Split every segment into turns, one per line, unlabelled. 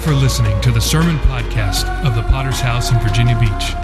for listening to the sermon podcast of the Potter's House in Virginia Beach.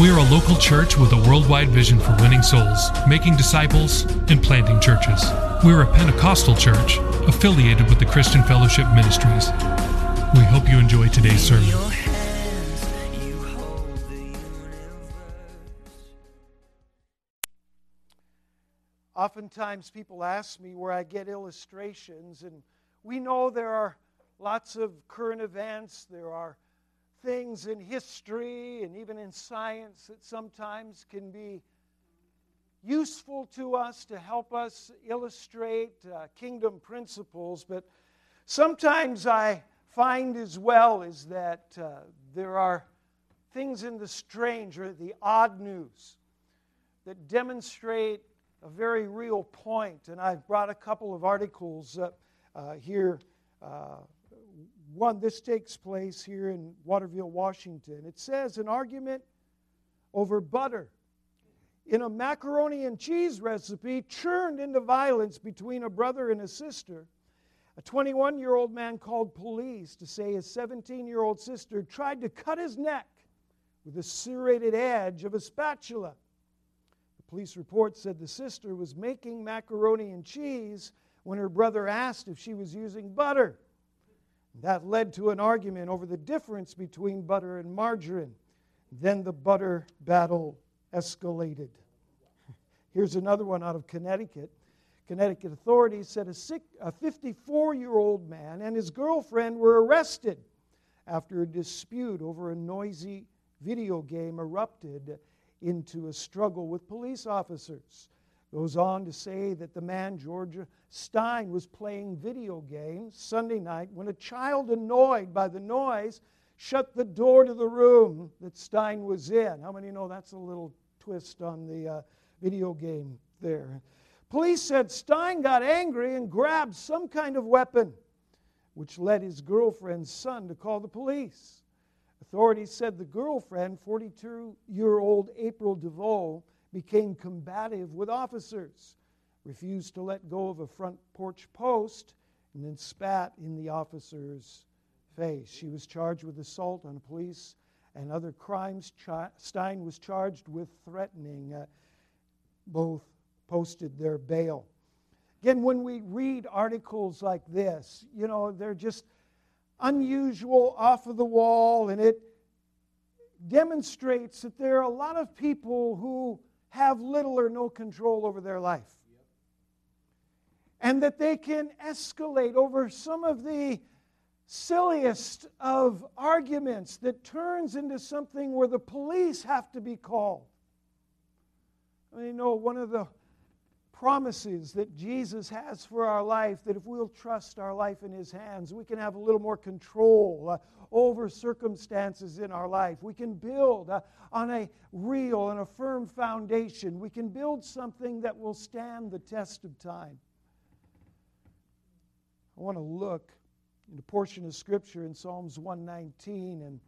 We
are a local church with a worldwide vision for winning souls, making disciples, and planting churches. We are a Pentecostal church affiliated with the Christian Fellowship Ministries. We hope you enjoy today's sermon.
Oftentimes, people ask me where I get illustrations, and we know there are lots of current events, there are things in history and even in science that sometimes can be useful to us to help us illustrate uh, kingdom principles, but sometimes I find as well is that uh, there are things in the strange or the odd news that demonstrate a very real point. And I've brought a couple of articles up uh, here. Uh, one, this takes place here in Waterville, Washington. It says an argument over butter in a macaroni and cheese recipe churned into violence between a brother and a sister. A 21 year old man called police to say his 17 year old sister tried to cut his neck with the serrated edge of a spatula. The police report said the sister was making macaroni and cheese when her brother asked if she was using butter. That led to an argument over the difference between butter and margarine. Then the butter battle escalated. Here's another one out of Connecticut. Connecticut authorities said a 54 year old man and his girlfriend were arrested after a dispute over a noisy video game erupted into a struggle with police officers. Goes on to say that the man, Georgia Stein, was playing video games Sunday night when a child, annoyed by the noise, shut the door to the room that Stein was in. How many know that's a little twist on the uh, video game there? Police said Stein got angry and grabbed some kind of weapon, which led his girlfriend's son to call the police. Authorities said the girlfriend, 42 year old April DeVoe, became combative with officers, refused to let go of a front porch post, and then spat in the officer's face. She was charged with assault on police and other crimes. Stein was charged with threatening. Uh, both posted their bail. Again, when we read articles like this, you know, they're just unusual, off of the wall, and it demonstrates that there are a lot of people who have little or no control over their life. And that they can escalate over some of the silliest of arguments that turns into something where the police have to be called. I mean, you know, one of the promises that Jesus has for our life that if we'll trust our life in His hands, we can have a little more control uh, over circumstances in our life. We can build uh, on a real and a firm foundation. We can build something that will stand the test of time. I want to look in a portion of Scripture in Psalms 119 and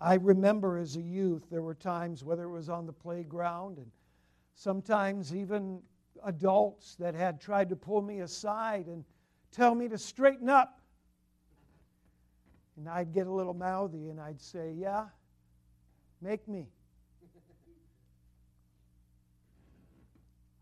I remember as a youth, there were times, whether it was on the playground and sometimes even adults that had tried to pull me aside and tell me to straighten up. And I'd get a little mouthy and I'd say, Yeah, make me.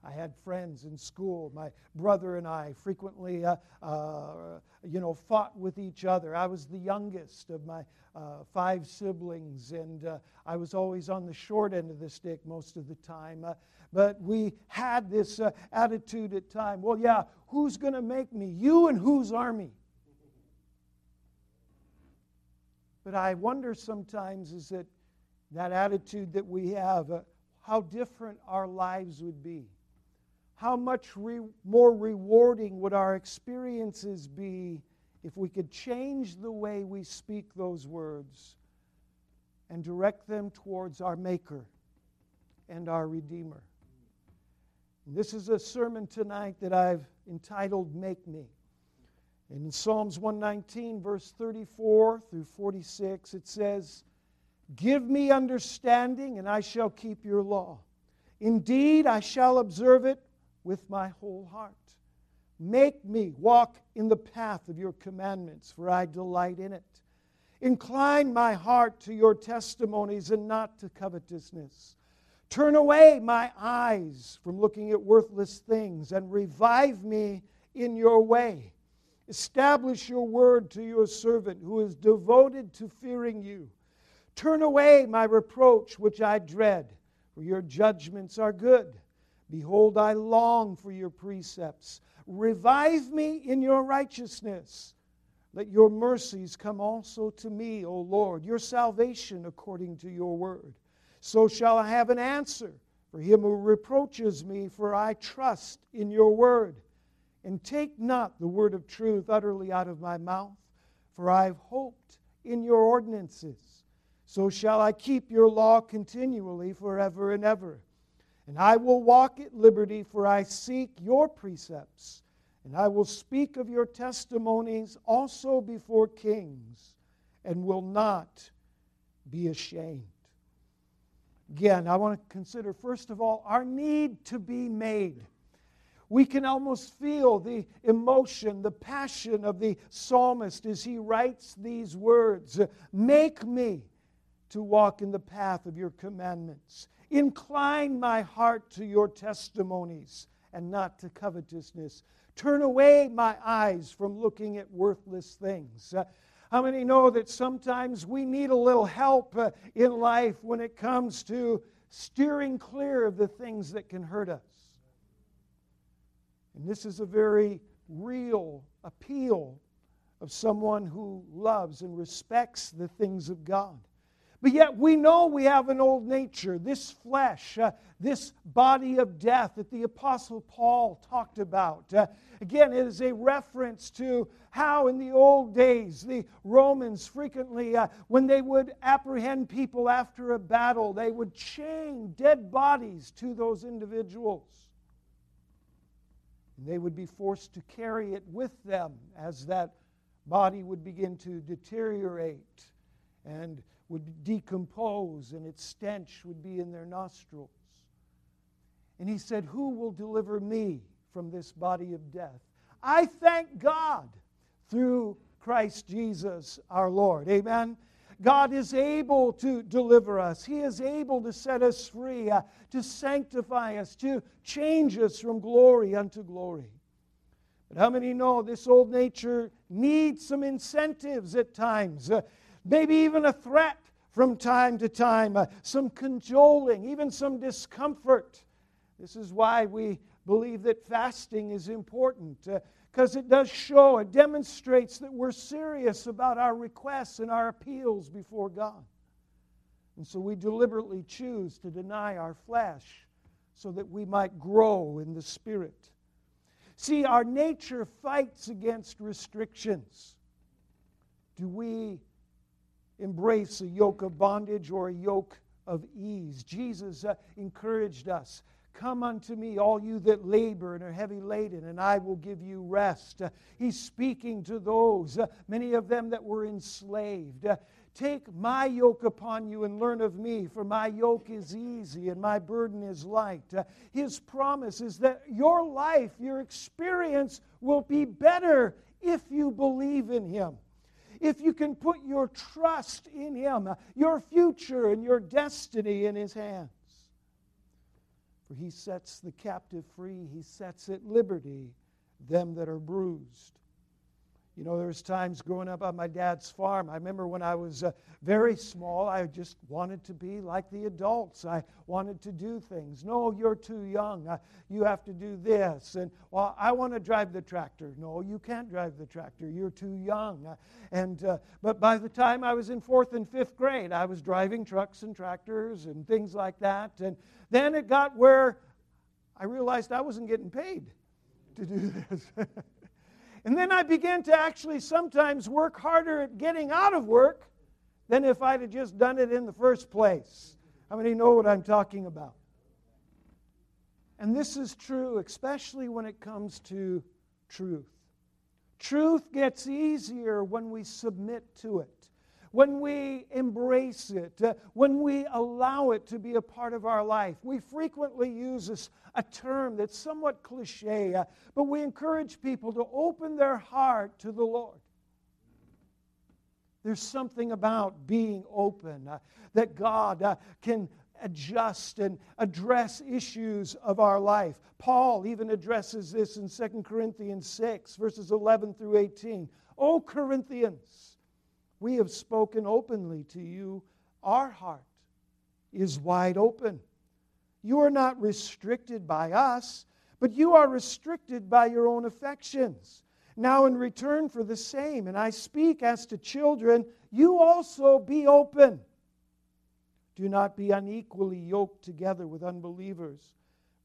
I had friends in school. My brother and I frequently, uh, uh, you know, fought with each other. I was the youngest of my uh, five siblings, and uh, I was always on the short end of the stick most of the time. Uh, but we had this uh, attitude at time. Well, yeah, who's going to make me? You and whose army? But I wonder sometimes is that that attitude that we have, how different our lives would be how much re- more rewarding would our experiences be if we could change the way we speak those words and direct them towards our Maker and our Redeemer. This is a sermon tonight that I've entitled Make Me. And in Psalms 119, verse 34 through 46, it says, Give me understanding, and I shall keep your law. Indeed, I shall observe it with my whole heart. Make me walk in the path of your commandments, for I delight in it. Incline my heart to your testimonies and not to covetousness. Turn away my eyes from looking at worthless things and revive me in your way. Establish your word to your servant who is devoted to fearing you. Turn away my reproach, which I dread, for your judgments are good. Behold, I long for your precepts. Revive me in your righteousness. Let your mercies come also to me, O Lord, your salvation according to your word. So shall I have an answer for him who reproaches me, for I trust in your word. And take not the word of truth utterly out of my mouth, for I have hoped in your ordinances. So shall I keep your law continually forever and ever. And I will walk at liberty, for I seek your precepts. And I will speak of your testimonies also before kings, and will not be ashamed. Again, I want to consider, first of all, our need to be made. We can almost feel the emotion, the passion of the psalmist as he writes these words Make me to walk in the path of your commandments. Incline my heart to your testimonies and not to covetousness. Turn away my eyes from looking at worthless things. Uh, how many know that sometimes we need a little help uh, in life when it comes to steering clear of the things that can hurt us? And this is a very real appeal of someone who loves and respects the things of God. But yet we know we have an old nature, this flesh, uh, this body of death that the Apostle Paul talked about. Uh, again, it is a reference to how in the old days the Romans frequently, uh, when they would apprehend people after a battle, they would chain dead bodies to those individuals. And they would be forced to carry it with them as that body would begin to deteriorate and would decompose and its stench would be in their nostrils. And he said, Who will deliver me from this body of death? I thank God through Christ Jesus our Lord. Amen. God is able to deliver us. He is able to set us free, uh, to sanctify us, to change us from glory unto glory. But how many know this old nature needs some incentives at times? Uh, maybe even a threat from time to time, uh, some cajoling, even some discomfort. This is why we believe that fasting is important because uh, it does show, it demonstrates that we're serious about our requests and our appeals before God. And so we deliberately choose to deny our flesh so that we might grow in the Spirit. See, our nature fights against restrictions. Do we embrace a yoke of bondage or a yoke of ease. Jesus uh, encouraged us Come unto me, all you that labor and are heavy laden, and I will give you rest. Uh, he's speaking to those, uh, many of them that were enslaved. Uh, Take my yoke upon you and learn of me, for my yoke is easy and my burden is light. Uh, his promise is that your life, your experience will be better if you believe in him if you can put your trust in Him, uh, your future and your destiny in His hands. For He sets the captive free, He sets at liberty them that are bruised. You know, there was times growing up on my dad's farm. I remember when I was uh, very small, I just wanted to be like the adults. I wanted to do things. No, you're too young. Uh, you have to do this. And, well, I want to drive the tractor. No, you can't drive the tractor. You're too young. Uh, and, uh, but by the time I was in fourth and fifth grade, I was driving trucks and tractors and things like that. And then it got where I realized I wasn't getting paid to do this. And then I began to actually sometimes work harder at getting out of work than if I'd have just done it in the first place. How many know what I'm talking about? And this is true, especially when it comes to truth. Truth gets easier when we submit to it, when we embrace it, uh, when we allow it to be a part of our life. We frequently use this, a term that's somewhat cliche, uh, but we encourage people to open their heart to the Lord. There's something about being open uh, that God uh, can adjust and address issues of our life. Paul even addresses this in 2 Corinthians 6, verses 11 through 18. O Corinthians, we have spoken openly to you. Our heart is wide open. You are not restricted by us, but you are restricted by your own affections. Now, in return for the same, and I speak as to children, you also be open do not be unequally yoked together with unbelievers.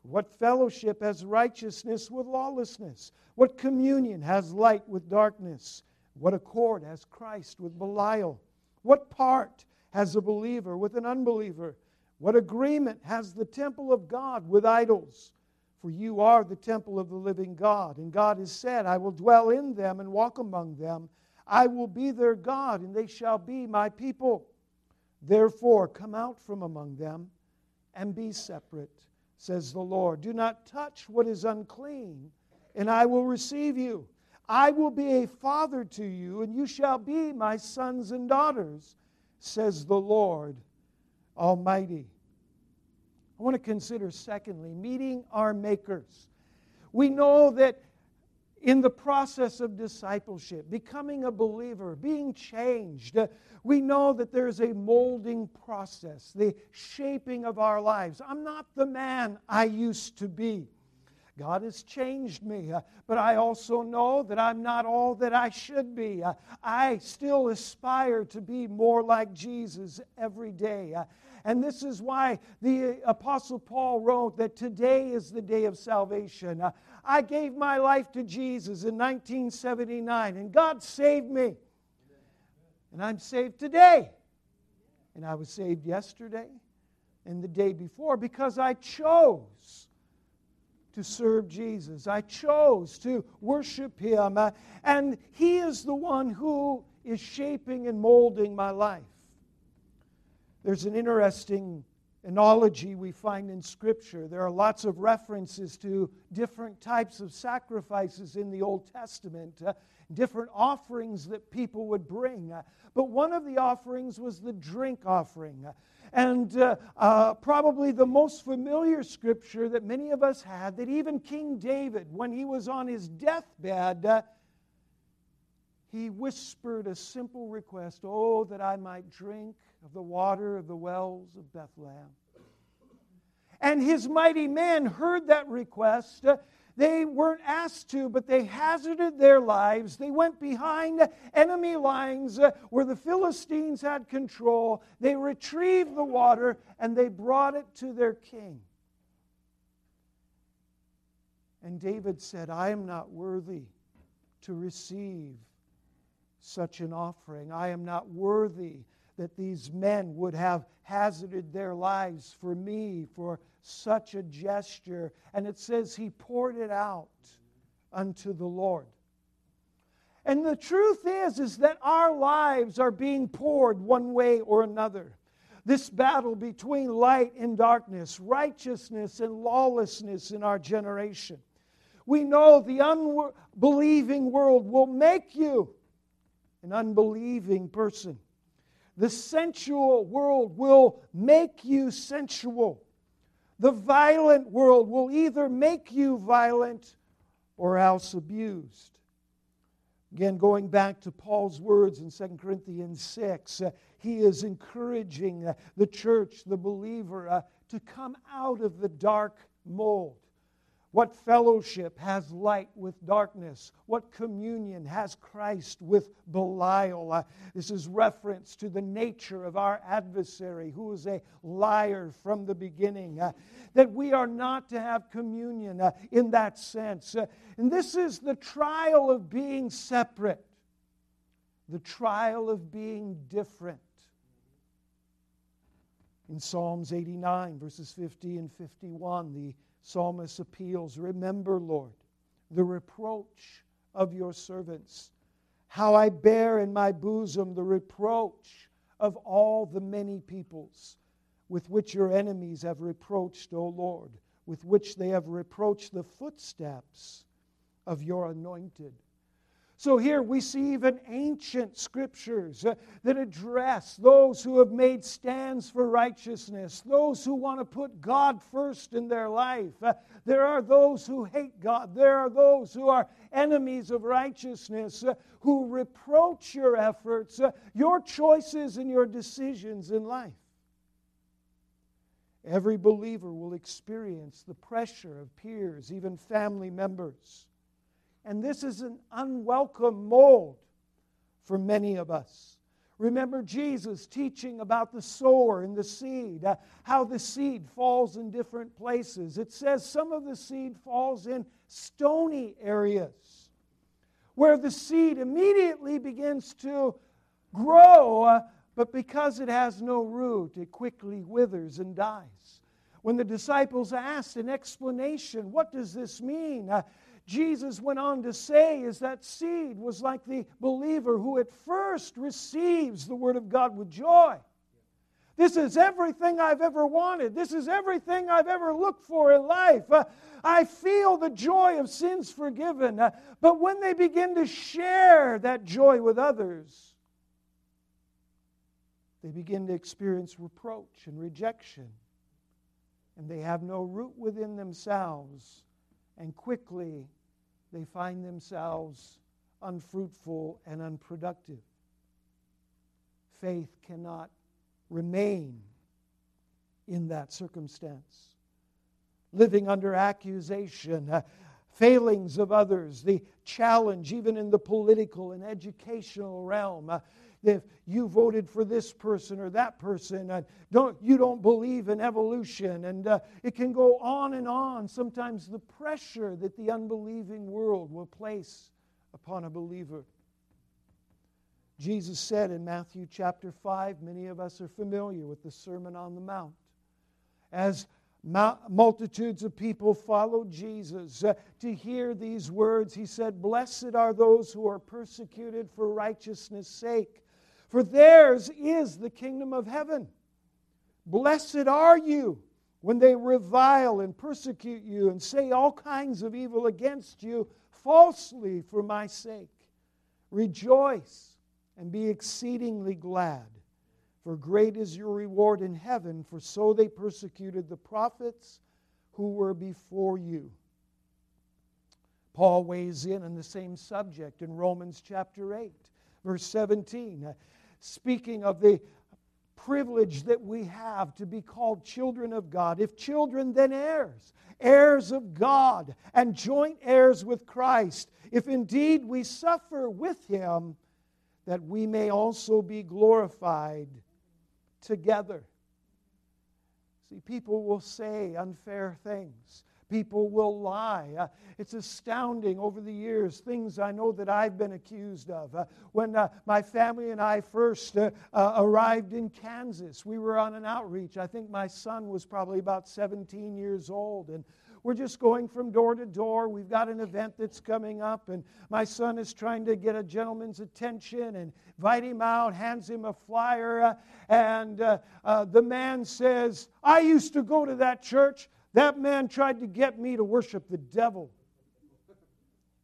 What fellowship has righteousness with lawlessness? What communion has light with darkness? What accord has Christ with Belial? What part has a believer with an unbeliever? What agreement has the temple of God with idols? For you are the temple of the living God. And God has said, I will dwell in them and walk among them. I will be their God, and they shall be my people. Therefore, come out from among them and be separate, says the Lord. Do not touch what is unclean, and I will receive you. I will be a father to you, and you shall be my sons and daughters, says the Lord Almighty. I want to consider, secondly, meeting our makers. We know that in the process of discipleship, becoming a believer, being changed, uh, we know that there's a molding process, the shaping of our lives. I'm not the man I used to be. God has changed me, uh, but I also know that I'm not all that I should be. Uh, I still aspire to be more like Jesus every day. Uh, and this is why the Apostle Paul wrote that today is the day of salvation. I gave my life to Jesus in 1979, and God saved me. And I'm saved today. And I was saved yesterday and the day before because I chose to serve Jesus. I chose to worship Him. Uh, and He is the one who is shaping and molding my life. There's an interesting analogy we find in Scripture. There are lots of references to different types of sacrifices in the Old Testament, uh, different offerings that people would bring. Uh, but one of the offerings was the drink offering. And uh, uh, probably the most familiar scripture that many of us had, that even King David, when he was on his deathbed, uh, he whispered a simple request Oh, that I might drink of the water of the wells of Bethlehem. And his mighty men heard that request. They weren't asked to, but they hazarded their lives. They went behind enemy lines uh, where the Philistines had control. They retrieved the water and they brought it to their king. And David said, I am not worthy to receive such an offering. I am not worthy that these men would have hazarded their lives for me for such a gesture. And it says he poured it out unto the Lord. And the truth is is that our lives are being poured one way or another. This battle between light and darkness, righteousness and lawlessness in our generation. We know the unbelieving world will make you an unbelieving person. The sensual world will make you sensual. The violent world will either make you violent or else abused. Again, going back to Paul's words in 2 Corinthians 6, uh, he is encouraging uh, the church, the believer, uh, to come out of the dark mold. What fellowship has light with darkness? What communion has Christ with Belial? Uh, this is reference to the nature of our adversary, who is a liar from the beginning. Uh, that we are not to have communion uh, in that sense. Uh, and this is the trial of being separate, the trial of being different. In Psalms 89, verses 50 and 51, the psalmist appeals Remember, Lord, the reproach of your servants, how I bear in my bosom the reproach of all the many peoples with which your enemies have reproached, O Lord, with which they have reproached the footsteps of your anointed. So here we see even ancient scriptures uh, that address those who have made stands for righteousness, those who want to put God first in their life. Uh, there are those who hate God, there are those who are enemies of righteousness, uh, who reproach your efforts, your choices, and your decisions in life. Every believer will experience the pressure of peers, even family members and this is an unwelcome mold for many of us. Remember Jesus teaching about the sower and the seed, uh, how the seed falls in different places. It says some of the seed falls in stony areas where the seed immediately begins to grow, uh, but because it has no root, it quickly withers and dies. When the disciples asked an explanation, what does this mean? Uh, Jesus went on to say is that seed was like the believer who at first receives the Word of God with joy. This is everything I've ever wanted. This is everything I've ever looked for in life. Uh, I feel the joy of sins forgiven. Uh, but when they begin to share that joy with others, they begin to experience reproach and rejection. And they have no root within themselves. And quickly they find themselves unfruitful and unproductive. Faith cannot remain in that circumstance. Living under accusation, uh, failings of others, the challenge, even in the political and educational realm. Uh, if you voted for this person or that person, and don't, you don't believe in evolution, and uh, it can go on and on. Sometimes the pressure that the unbelieving world will place upon a believer. Jesus said in Matthew chapter 5, many of us are familiar with the Sermon on the Mount. As multitudes of people followed Jesus uh, to hear these words, he said, Blessed are those who are persecuted for righteousness' sake, for theirs is the kingdom of heaven. Blessed are you when they revile and persecute you and say all kinds of evil against you falsely for my sake. Rejoice and be exceedingly glad, for great is your reward in heaven, for so they persecuted the prophets who were before you. Paul weighs in on the same subject in Romans chapter 8, verse 17 speaking of the privilege that we have to be called children of God. If children, then heirs, heirs of God, and joint heirs with Christ. If indeed we suffer with him, that we may also be glorified together. See, people will say unfair things. People will lie. Uh, it's astounding over the years, things I know that I've been accused of. Uh, when uh, my family and I first uh, uh, arrived in Kansas, we were on an outreach. I think my son was probably about 17 years old. And we're just going from door to door. We've got an event that's coming up, and my son is trying to get a gentleman's attention and invite him out, hands him a flyer, uh, and uh, uh, the man says, I used to go to that church. That man tried to get me to worship the devil.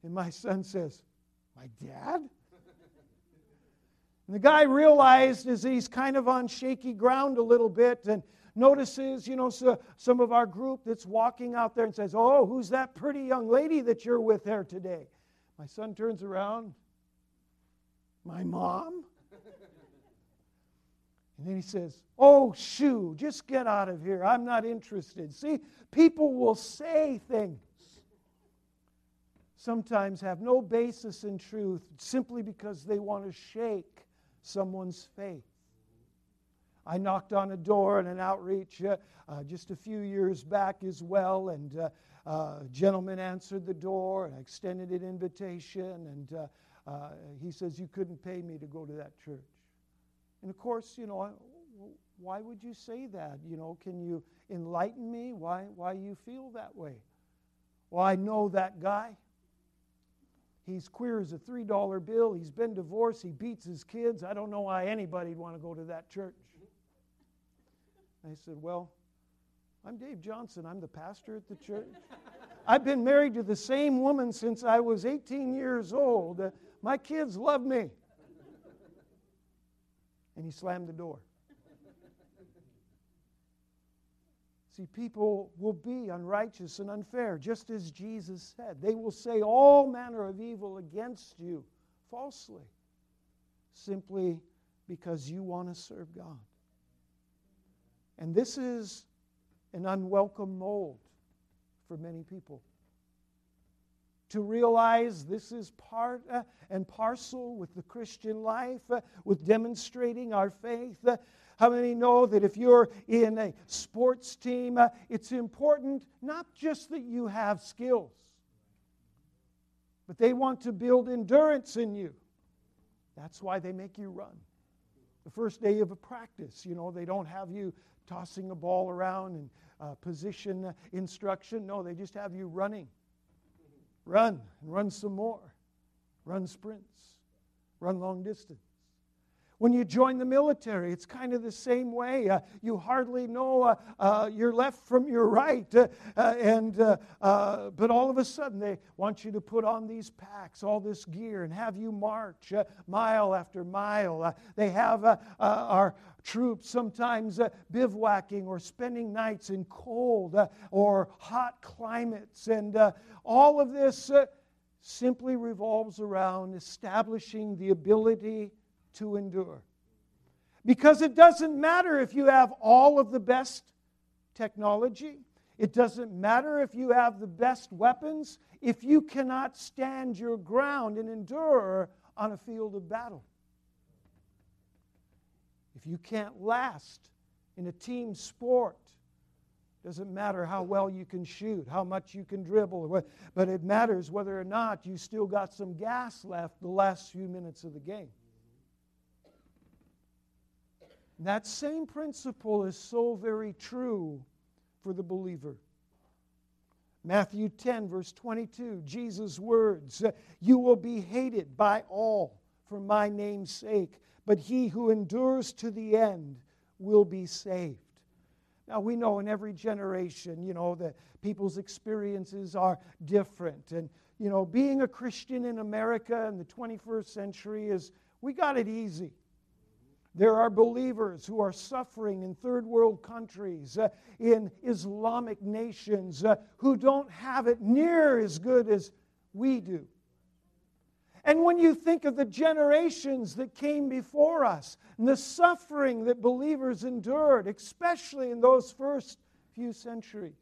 And my son says, My dad? And the guy realized as he's kind of on shaky ground a little bit and notices, you know, so, some of our group that's walking out there and says, Oh, who's that pretty young lady that you're with there today? My son turns around, My mom? And then he says, Oh, shoo, just get out of here. I'm not interested. See, people will say things, sometimes have no basis in truth simply because they want to shake someone's faith. I knocked on a door in an outreach uh, uh, just a few years back as well, and uh, uh a gentleman answered the door, and I extended an invitation, and uh, uh, he says, You couldn't pay me to go to that church. And of course, you know, why would you say that? You know, can you enlighten me why, why you feel that way? Well, I know that guy. He's queer as a $3 bill. He's been divorced. He beats his kids. I don't know why anybody'd want to go to that church. I said, Well, I'm Dave Johnson. I'm the pastor at the church. I've been married to the same woman since I was 18 years old. Uh, my kids love me. And he slammed the door. See, people will be unrighteous and unfair, just as Jesus said. They will say all manner of evil against you falsely, simply because you want to serve God. And this is an unwelcome mold for many people. To realize this is part uh, and parcel with the Christian life, uh, with demonstrating our faith. Uh, how many know that if you're in a sports team, uh, it's important not just that you have skills, but they want to build endurance in you. That's why they make you run. The first day of a practice, you know, they don't have you tossing a ball around and uh, position uh, instruction. No, they just have you running. Run and run some more. Run sprints. Run long distance. When you join the military, it's kind of the same way. Uh, you hardly know uh, uh, your left from your right, uh, uh, and uh, but all of a sudden they want you to put on these packs, all this gear, and have you march mile after mile. they have our troops sometimes bivouacking or spending nights in cold or hot climates, and all of this simply revolves around establishing the ability to endure. Because it doesn't matter if you have all of the best technology, it doesn't matter if you have the best weapons, if you cannot stand your ground and endure on a field of battle. If you can't last in a team sport, doesn't matter how well you can shoot, how much you can dribble, but it matters whether or not you still got some gas left the last few minutes of the game. That same principle is so very true for the believer. Matthew 10, verse 22, Jesus' words You will be hated by all for my name's sake, but he who endures to the end will be saved. Now, we know in every generation, you know, that people's experiences are different. And, you know, being a Christian in America in the 21st century is, we got it easy. There are believers who are suffering in third world countries, uh, in Islamic nations, uh, who don't have it near as good as we do. And when you think of the generations that came before us and the suffering that believers endured, especially in those first few centuries,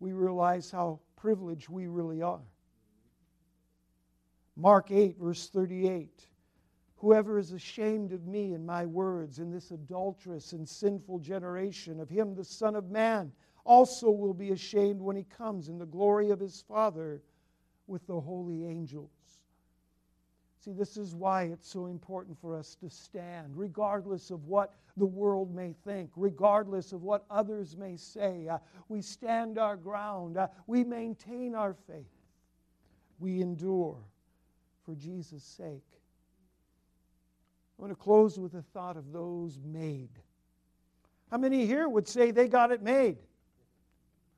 we realize how privileged we really are. Mark 8, verse 38. Whoever is ashamed of me and my words in this adulterous and sinful generation, of him the Son of Man also will be ashamed when he comes in the glory of his Father with the holy angels. See, this is why it's so important for us to stand, regardless of what the world may think, regardless of what others may say. Uh, we stand our ground, uh, we maintain our faith, we endure for Jesus' sake. I want to close with a thought of those made. How many here would say they got it made?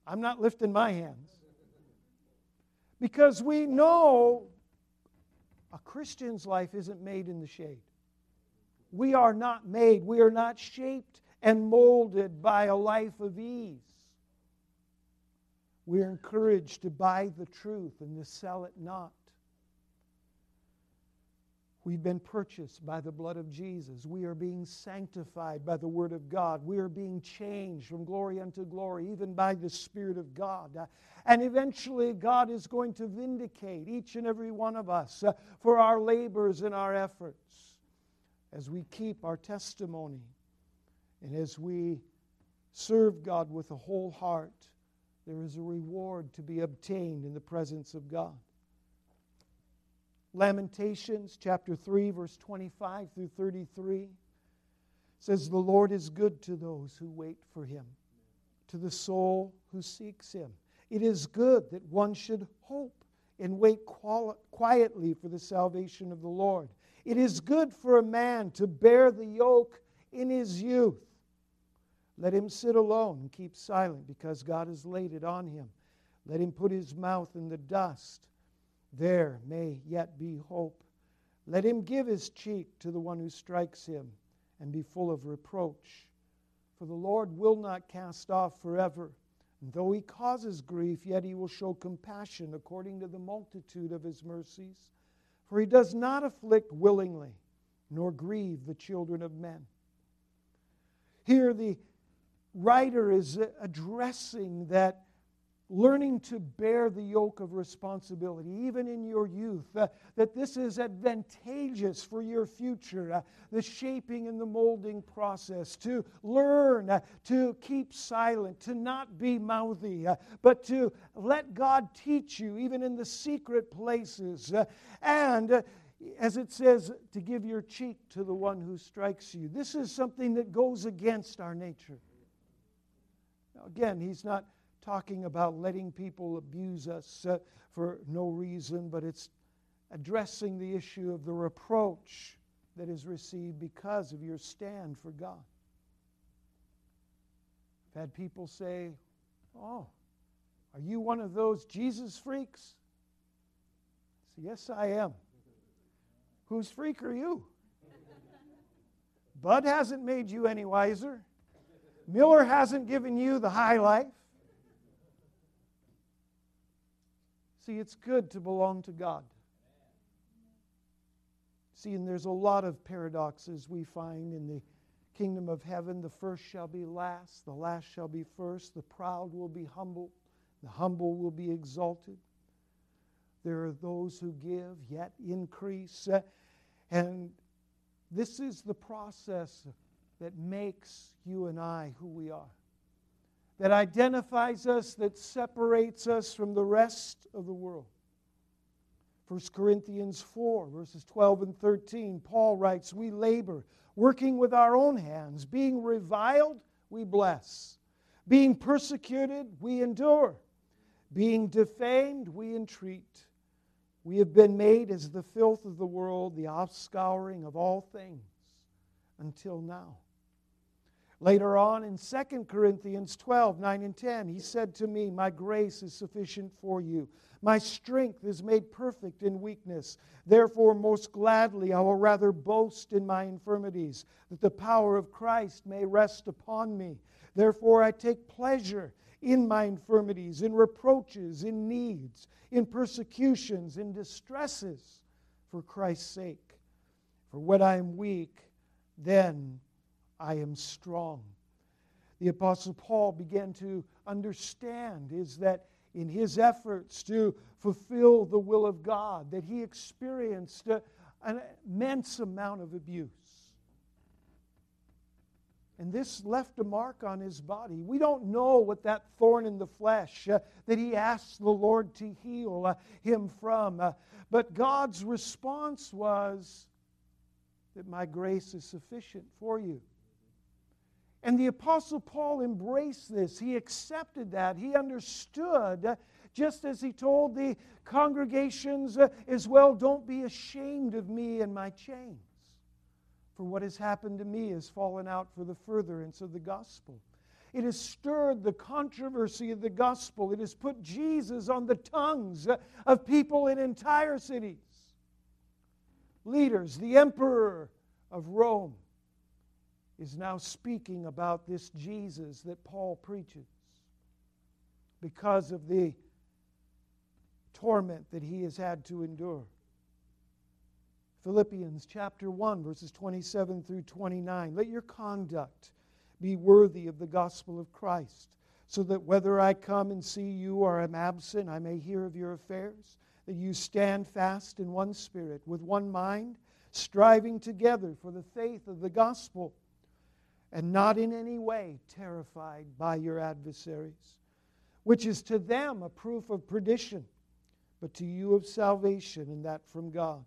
I'm not lifting my hands. Because we know a Christian's life isn't made in the shade. We are not made, we are not shaped and molded by a life of ease. We are encouraged to buy the truth and to sell it not. We've been purchased by the blood of Jesus. We are being sanctified by the Word of God. We are being changed from glory unto glory, even by the Spirit of God. Uh, and eventually, God is going to vindicate each and every one of us uh, for our labors and our efforts as we keep our testimony and as we serve God with a whole heart. There is a reward to be obtained in the presence of God. Lamentations chapter 3, verse 25 through 33 says, The Lord is good to those who wait for him, to the soul who seeks him. It is good that one should hope and wait quietly for the salvation of the Lord. It is good for a man to bear the yoke in his youth. Let him sit alone and keep silent because God has laid it on him. Let him put his mouth in the dust. There may yet be hope. Let him give his cheek to the one who strikes him and be full of reproach. For the Lord will not cast off forever. And though he causes grief, yet he will show compassion according to the multitude of his mercies. For he does not afflict willingly, nor grieve the children of men. Here, the writer is addressing that learning to bear the yoke of responsibility, even in your youth, uh, that this is advantageous for your future, uh, the shaping and the molding process, to learn uh, to keep silent, to not be mouthy, uh, but to let God teach you, even in the secret places, uh, and uh, as it says, to give your cheek to the one who strikes you. This is something that goes against our nature. Now, again, he's not talking about letting people abuse us uh, for no reason, but it's addressing the issue of the reproach that is received because of your stand for God. I've had people say, Oh, are you one of those Jesus freaks? I say, yes, I am. Whose freak are you? Bud hasn't made you any wiser. Miller hasn't given you the high life. See, it's good to belong to God. See, and there's a lot of paradoxes we find in the kingdom of heaven. The first shall be last, the last shall be first, the proud will be humbled, the humble will be exalted. There are those who give, yet increase. And this is the process that makes you and I who we are that identifies us, that separates us from the rest of the world. 1 Corinthians 4, verses 12 and 13, Paul writes, We labor, working with our own hands. Being reviled, we bless. Being persecuted, we endure. Being defamed, we entreat. We have been made as the filth of the world, the offscouring of all things, until now. Later on in 2 Corinthians 12, 9 and 10, he said to me, My grace is sufficient for you. My strength is made perfect in weakness. Therefore, most gladly, I will rather boast in my infirmities, that the power of Christ may rest upon me. Therefore, I take pleasure in my infirmities, in reproaches, in needs, in persecutions, in distresses, for Christ's sake. For when I am weak, then I am strong. The Apostle Paul began to understand is that in his efforts to fulfill the will of God, that he experienced a, an immense amount of abuse. And this left a mark on his body. We don't know what that thorn in the flesh uh, that he asked the Lord to heal uh, him from. Uh, but God's response was that my grace is sufficient for you. And the Apostle Paul embraced this. He accepted that. He understood, uh, just as he told the congregations uh, as well don't be ashamed of me and my chains. For what has happened to me has fallen out for the furtherance of the gospel. It has stirred the controversy of the gospel. It has put Jesus on the tongues uh, of people in entire cities. Leaders, the emperor of Rome, is now speaking about this Jesus that Paul preaches because of the torment that he has had to endure. Philippians chapter 1, verses 27 through 29. Let your conduct be worthy of the gospel of Christ, so that whether I come and see you or am absent, I may hear of your affairs, that you stand fast in one spirit, with one mind, striving together for the faith of the gospel and not in any way terrified by your adversaries, which is to them a proof of perdition, but to you of salvation, and that from God.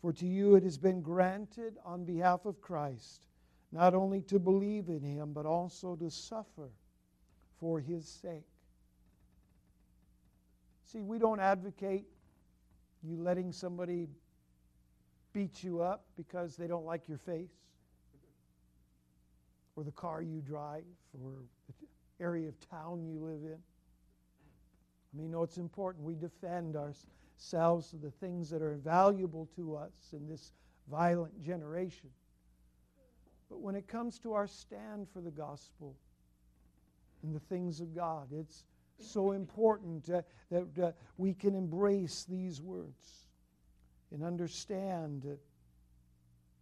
For to you it has been granted on behalf of Christ not only to believe in him, but also to suffer for his sake. See, we don't advocate you letting somebody beat you up because they don't like your face or the car you drive or the area of town you live in. I mean, know, it's important we defend ourselves of the things that are valuable to us in this violent generation. But when it comes to our stand for the gospel and the things of God, it's so important uh, that uh, we can embrace these words and understand uh,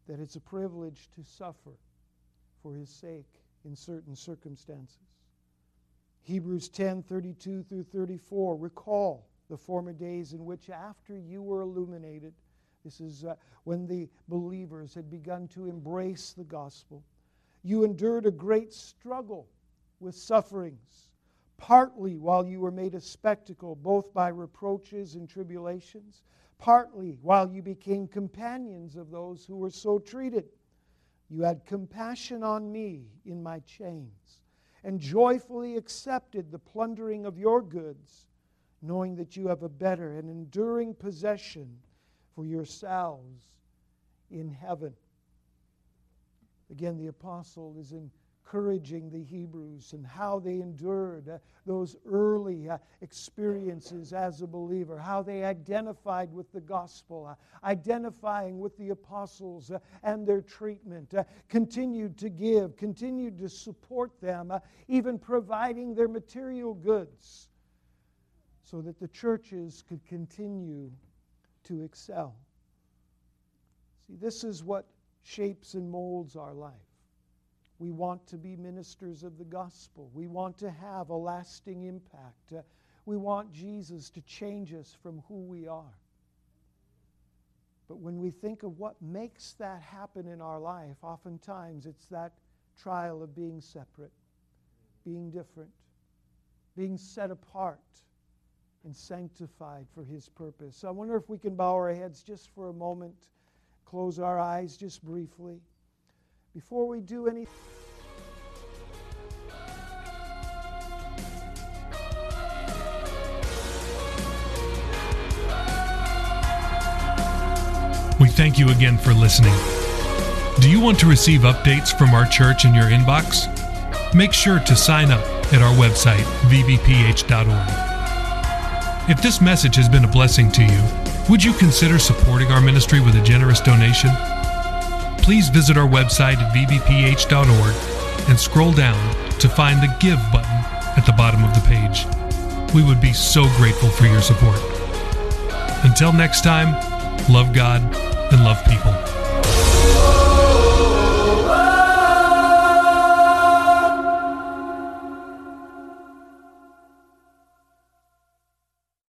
that it's a privilege to suffer for his sake in certain circumstances. Hebrews 10 32 through 34 recall the former days in which, after you were illuminated, this is uh, when the believers had begun to embrace the gospel, you endured a great struggle with sufferings, partly while you were made a spectacle, both by reproaches and tribulations, partly while you became companions of those who were so treated. You had compassion on me in my chains and joyfully accepted the plundering of your goods, knowing that you have a better and enduring possession for yourselves in heaven. Again, the apostle is encouraging the Hebrews and how they endured uh, those early uh, experiences as a believer, how they identified with the gospel, uh, identifying with the apostles uh, and their treatment, uh, continued to give, continued to support them, uh, even providing their material goods so that the churches could continue to excel. See, this is what shapes and molds our life. We want to be ministers of the gospel. We want to have a lasting impact. Uh, we want Jesus to change us from who we are. But when we think of what makes that happen in our life, oftentimes it's that trial of being separate, being different, being set apart and sanctified for His purpose. So I wonder if we can bow our heads just for a moment, close our eyes just briefly. Before we do anything,
We thank you again for listening. Do you want to receive updates from our church in your inbox? Make sure to sign up at our website, vbph.org. If this message has been a blessing to you, would you consider supporting our ministry with a generous donation? Please visit our website at vbph.org and scroll down to find the Give button at the bottom of the page. We would be so grateful for your support. Until next time, love God and love people.